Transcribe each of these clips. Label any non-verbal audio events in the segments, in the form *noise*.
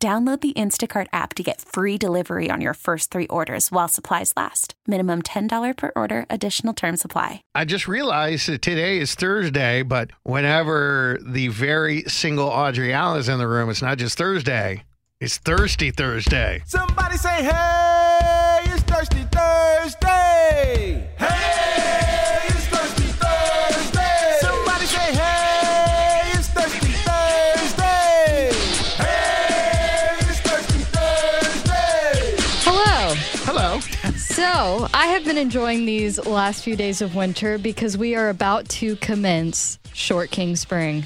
Download the Instacart app to get free delivery on your first three orders while supplies last. Minimum $10 per order, additional term supply. I just realized that today is Thursday, but whenever the very single Audrey Allen is in the room, it's not just Thursday, it's Thirsty Thursday. Somebody say, hey, it's Thirsty Thursday. So, I have been enjoying these last few days of winter because we are about to commence Short King Spring.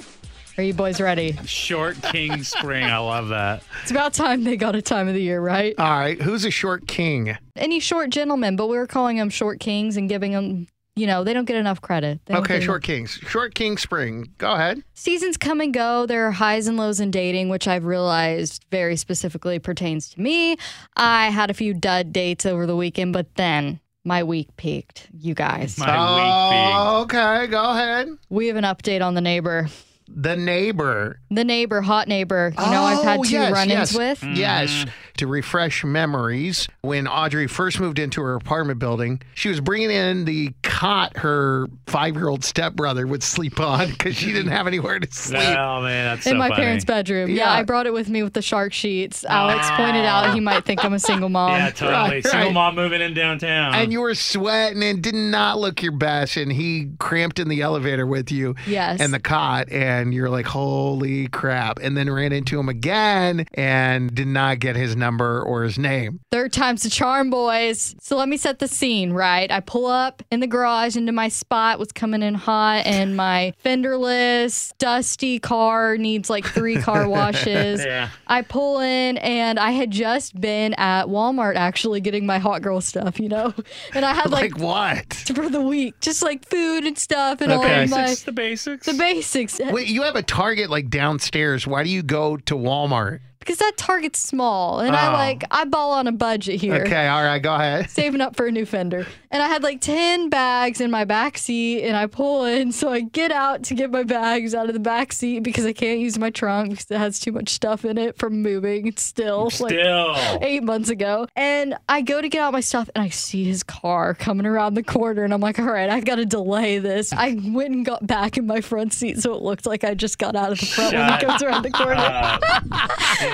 Are you boys ready? Short King Spring. I love that. It's about time they got a time of the year, right? All right, who's a short king? Any short gentlemen, but we were calling them short kings and giving them, you know, they don't get enough credit. They don't Okay, get short kings. Short king spring. Go ahead. Seasons come and go. There are highs and lows in dating, which I've realized very specifically pertains to me. I had a few dud dates over the weekend, but then my week peaked. You guys, My week Oh, okay, go ahead. we have an update on the neighbor. The neighbor. The neighbor, hot neighbor. You know, I've had Oh, two yes, run-ins yes. with. Yes. Mm-hmm. To refresh memories, when Audrey first moved into her apartment building, she was bringing in the cot her five year old stepbrother would sleep on because she didn't have anywhere to *laughs* sleep. Oh man, that's in so my funny. parents' bedroom. Yeah. Yeah. I brought it with me with the shark sheets. Alex ah. pointed out he might think I'm a single *laughs* mom. Yeah, totally. Right, Single right. mom moving in downtown. And you were sweating and did not look your best. And he cramped in the elevator with you Yes. and the cot. And you're like, holy crap. And then ran into him again and did not get his number or his name. Third time's the charm, boys. So let me set the scene, right? I pull up in the garage into my spot, was coming in hot, and my fenderless, dusty car needs like three car *laughs* washes. Yeah. I pull in, and I had just been at Walmart actually getting my hot girl stuff, you know? And I had like, Like, what? for the week, just like food and stuff and all Okay. of my. the basics. The basics. Wait, you have a Target like downstairs. Why do you go to Walmart? Because that target's small and I Oh. like I ball on a budget here. Okay, all right, go ahead. *laughs* Saving up for a new fender. And I had like 10 bags in my back seat and I pull in. So I get out to get my bags out of the back seat because I can't use my trunk because it has too much stuff in it from moving It's still. *laughs* Like, Still. Eight months ago. And I go to get out my stuff and I see his car coming around the corner. And I'm like, all right, I've got to delay this. I went and got back in my front seat so it looked like I just got out of the front when Shut he comes around the corner. *laughs*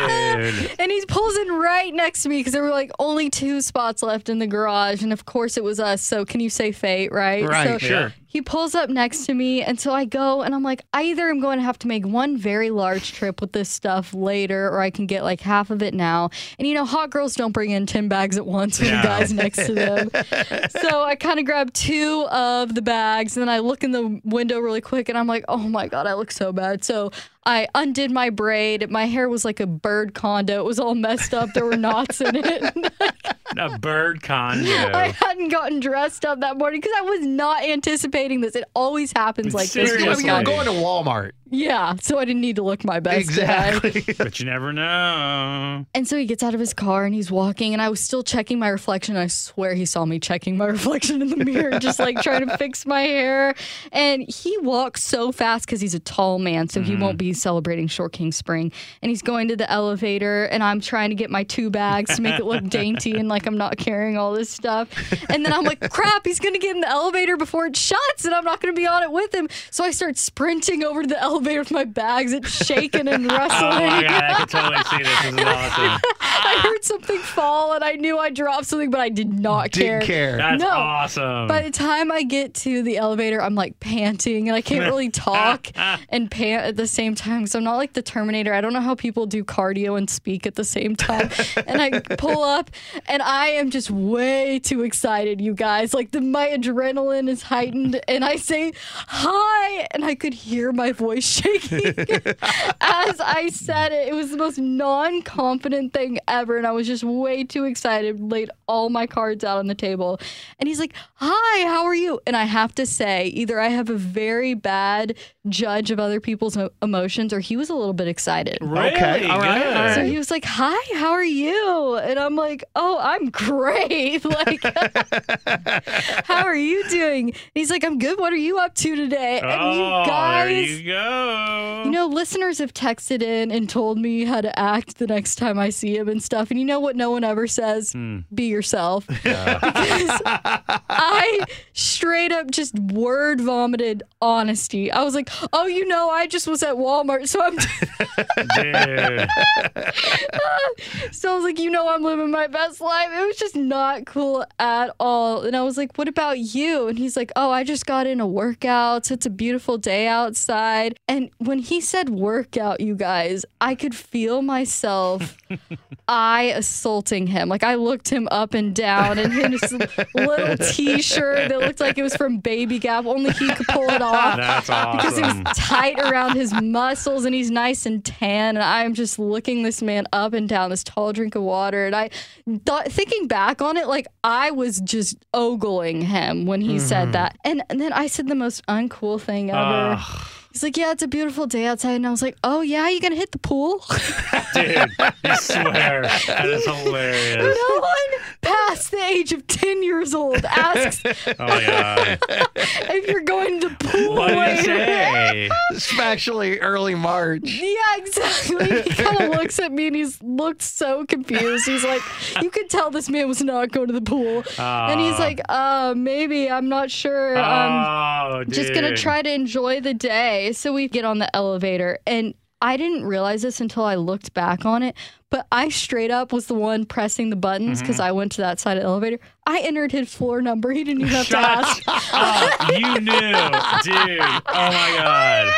Dude. *laughs* And he pulls in right next to me because there were like only two spots left in the garage. And of course it was us. So can you say fate, right? Right, so sure. He pulls up next to me. And so I go and I'm like, I either am going to have to make one very large trip with this stuff later or I can get like half of it now. And you know, hot girls don't bring in 10 bags at once with the guys next to them. *laughs* so I kind of grab two of the bags and then I look in the window really quick and I'm like, oh my God, I look so bad. So I undid my braid. My hair was like a bird condo. It was all messed up. There were knots in it. *laughs* a bird condo. *laughs* I hadn't gotten dressed up that morning because I was not anticipating this. It always happens like this. I with mean, you're guys. going to Walmart. Yeah, so I didn't need to look my best. Exactly. *laughs* but you never know. And so he gets out of his car and he's walking, and I was still checking my reflection. I swear he saw me checking my *laughs* reflection in the mirror, just like trying to fix my hair. And he walks so fast because he's a tall man, so he won't mm-hmm. be celebrating Short King Spring. And he's going to the elevator, and I'm trying to get my two bags to make it look dainty and like I'm not carrying all this stuff. And then I'm like, crap, he's gonna get in the elevator before it shuts, and I'm not gonna be on it with him. So I start sprinting over to the elevator with my bags. It's shaking and *laughs* rustling. Oh my god, I can totally see this. This is *laughs* awesome. I heard something fall and I knew I dropped something, but I did not care. Didn't care. That's No. awesome. By the time I get to the elevator, I'm like panting and I can't really *laughs* talk and pant at the same time. So I'm not like the Terminator. I don't know how people do cardio and speak at the same time. and I pull up and I am just way too excited, you guys. Like the, my adrenaline is heightened and I say hi and I could hear my voice shaking as I said it. It was the most non confident thing ever. And I was just way too excited, laid all my cards out on the table. And he's like, Hi, how are you? And I have to say, either I have a very bad judge of other people's emotions or he was a little bit excited. Really? Okay, all right, Good. all right. So he was like, "Hi, how are you?" And I'm like, "Oh, I'm great. *laughs* Like, how are you doing?" And he's like, "I'm good. What are you up to today?" And oh, you guys, there you go. You know, listeners have texted in and told me how to act the next time I see him and stuff. And you know what no one ever says? Hmm. Be yourself. *laughs* because I straight up just word vomited honesty. I was like, oh, you know, I just was at Walmart. So I'm *laughs* so I was like, you know, I'm living my best life. It was just not cool at all. And I was like, what about you? And he's like, oh, I just got in a workout. It's a beautiful day outside. And when he said workout, you guys, I could feel myself *laughs* I assaulting him. Like I looked him up and down and in his *laughs* little t-shirt that looked like it was from Baby Gap. Only he could pull it off That's because it was tight around his muscles and he's nice and tan. And I'm just looking this man up and down this tall drink of water. And I thought, thinking back on it, like I was just ogling him when he said mm-hmm. that. And, and then I said the most uncool thing ever. Ugh. He's like, Yeah, it's a beautiful day outside. And I was like, Oh, yeah, you gonna hit the pool? *laughs* Dude, I swear. That is hilarious. no one past the age of 10 years old asks *laughs* Oh my god. if you're going to the pool What did he later. say? Especially early March. Yeah, exactly. He kind of looks at me and he's looked so confused. He's like, you could tell this man was not going to the pool. and he's Ah. like, uh, maybe, I'm not sure. Um, oh, dude. just gonna try to enjoy the day. So we get on the elevator and I didn't realize this until I looked back on it, but I straight up was the one pressing the buttons Mm-hmm. because I went to that side of the elevator. I entered his floor number. He didn't even have to ask. *laughs* You knew, dude. Oh my god. I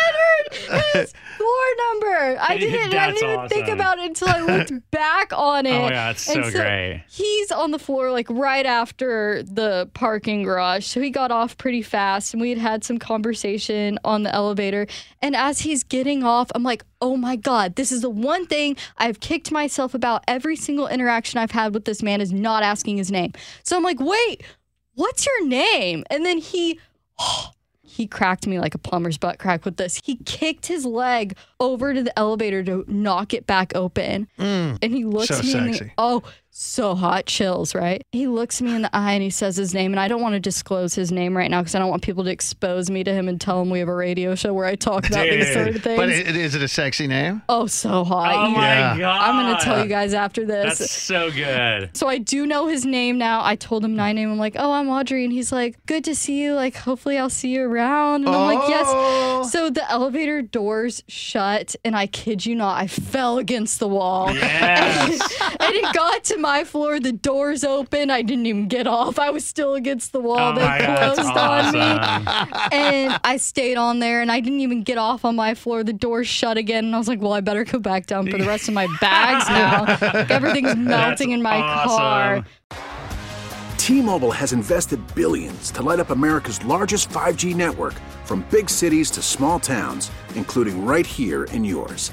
entered his floor number. I *laughs* didn't. I That's didn't even think awesome. about it until I looked *laughs* back on it. Oh my God, it's And so great. He's on the floor like right after the parking garage, so he got off pretty fast, and we had had some conversation on the elevator. And as he's getting off, I'm like, oh my god, this is the one thing I've kicked myself about every single interaction I've had with this man is not asking his name. So I'm like, wait, what's your name? And then he *gasps* he cracked me like a plumber's butt crack with this. He kicked his leg over to the elevator to knock it back open. Mm. and he looks so me in the oh, so hot chills, right? He looks me in the eye and he says his name. And I don't want to disclose his name right now because I don't want people to expose me to him and tell him we have a radio show where I talk about these Dude. sort of things. But it, is it a sexy name? oh, so hot. Oh my Yeah. god. I'm going to tell you guys after this. That's so good. So I do know his name now. I told him my name. I'm like, oh, I'm Audrey. And he's like, good to see you. Like, hopefully I'll see you around. And I'm like, Oh. yes. So the elevator doors shut. And I kid you not, I fell against the wall. Yes. *laughs* and it got to my floor. The doors open. I didn't even get off. I was still against the wall. Oh they my god, closed that's on me. And I stayed on there and I didn't even get off on my floor. The doors shut again. And I was like, well, I better go back down for the rest of my bags now. Like, *laughs* everything's melting in my car. T-Mobile has invested billions to light up America's largest 5G network from big cities to small towns, including right here in yours.